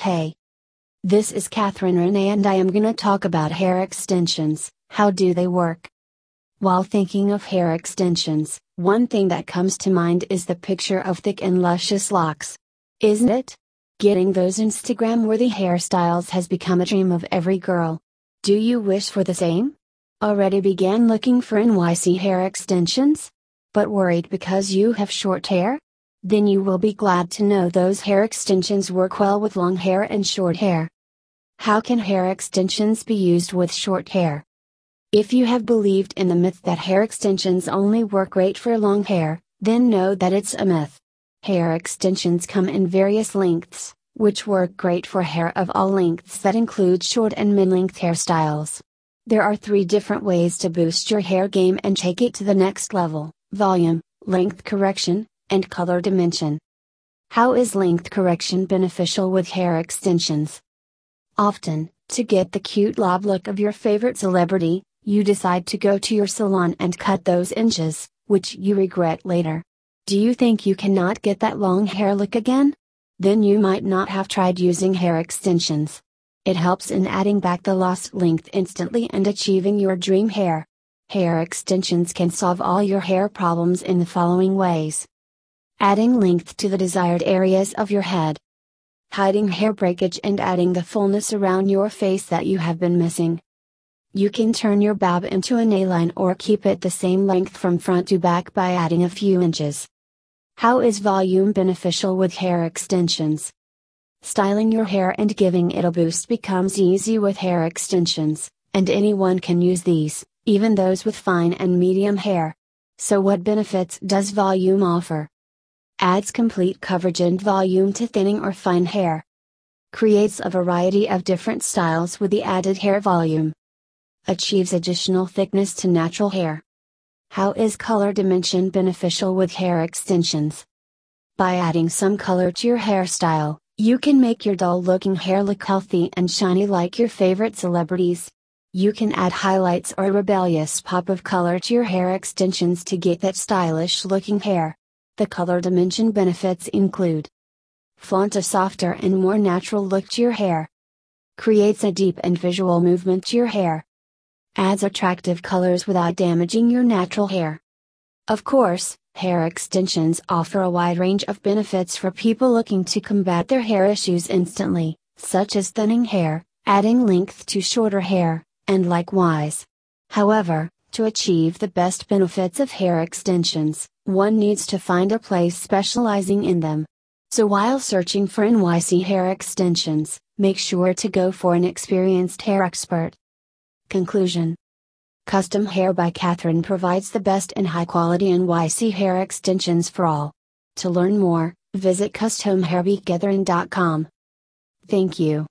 Hey! This is Catherine Renee and I am gonna talk about hair extensions. How do they work? While thinking of hair extensions, one thing that comes to mind is the picture of thick and luscious locks. Isn't it? Getting those Instagram worthy hairstyles has become a dream of every girl. Do you wish for the same? Already began looking for NYC hair extensions? But worried because you have short hair? Then you will be glad to know those hair extensions work well with long hair and short hair. How can hair extensions be used with short hair? If you have believed in the myth that hair extensions only work great for long hair, then know that it's a myth. Hair extensions come in various lengths, which work great for hair of all lengths that include short and mid-length hairstyles. There are three different ways to boost your hair game and take it to the next level volume, length correction, and color dimension. How is length correction beneficial with hair extensions? Often, to get the cute lob look of your favorite celebrity, you decide to go to your salon and cut those inches, which you regret later. Do you think you cannot get that long hair look again? Then you might not have tried using hair extensions. It helps in adding back the lost length instantly and achieving your dream hair. Hair extensions can solve all your hair problems in the following ways adding length to the desired areas of your head, hiding hair breakage and adding the fullness around your face that you have been missing. You can turn your bob into an A-line or keep it the same length from front to back by adding a few inches. How is volume beneficial with hair extensions? Styling your hair and giving it a boost becomes easy with hair extensions, and anyone can use these, even those with fine and medium hair. So, what benefits does volume offer? Adds complete coverage and volume to thinning or fine hair. Creates a variety of different styles with the added hair volume. Achieves additional thickness to natural hair. How is color dimension beneficial with hair extensions? By adding some color to your hairstyle, you can make your dull looking hair look healthy and shiny like your favorite celebrities. You can add highlights or a rebellious pop of color to your hair extensions to get that stylish looking hair. The color dimension benefits include Flaunt a softer and more natural look to your hair. Creates a deep and visual movement to your hair. Adds attractive colors without damaging your natural hair. Of course, hair extensions offer a wide range of benefits for people looking to combat their hair issues instantly, such as thinning hair, adding length to shorter hair, and likewise. However, to achieve the best benefits of hair extensions, one needs to find a place specializing in them. So while searching for NYC hair extensions, make sure to go for an experienced hair expert. Conclusion Custom Hair by Catherine provides the best and high quality NYC hair extensions for all. To learn more, visit customhairbycatherine.com. Thank you.